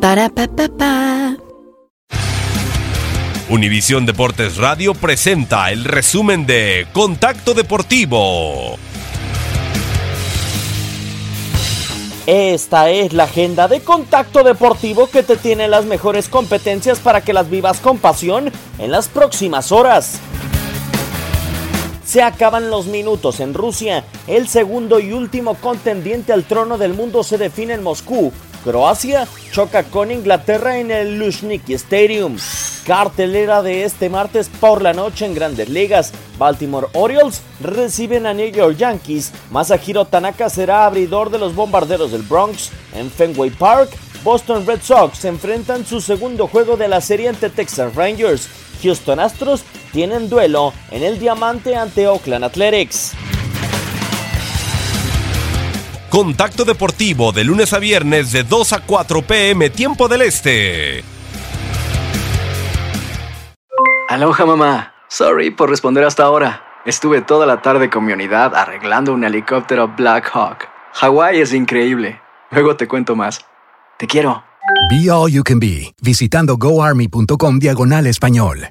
Para pa pa pa. Univisión Deportes Radio presenta el resumen de Contacto Deportivo. Esta es la agenda de contacto deportivo que te tiene las mejores competencias para que las vivas con pasión en las próximas horas. Se acaban los minutos en Rusia. El segundo y último contendiente al trono del mundo se define en Moscú. Croacia choca con Inglaterra en el Luzhniki Stadium. Cartelera de este martes por la noche en Grandes Ligas. Baltimore Orioles reciben a New York Yankees. Masahiro Tanaka será abridor de los bombarderos del Bronx. En Fenway Park, Boston Red Sox enfrentan su segundo juego de la serie ante Texas Rangers. Houston Astros tienen duelo en el diamante ante Oakland Athletics. Contacto Deportivo de lunes a viernes de 2 a 4 pm tiempo del este. Aloha mamá. Sorry por responder hasta ahora. Estuve toda la tarde con mi unidad arreglando un helicóptero Black Hawk. Hawái es increíble. Luego te cuento más. Te quiero. Be All You Can Be, visitando goarmy.com diagonal español.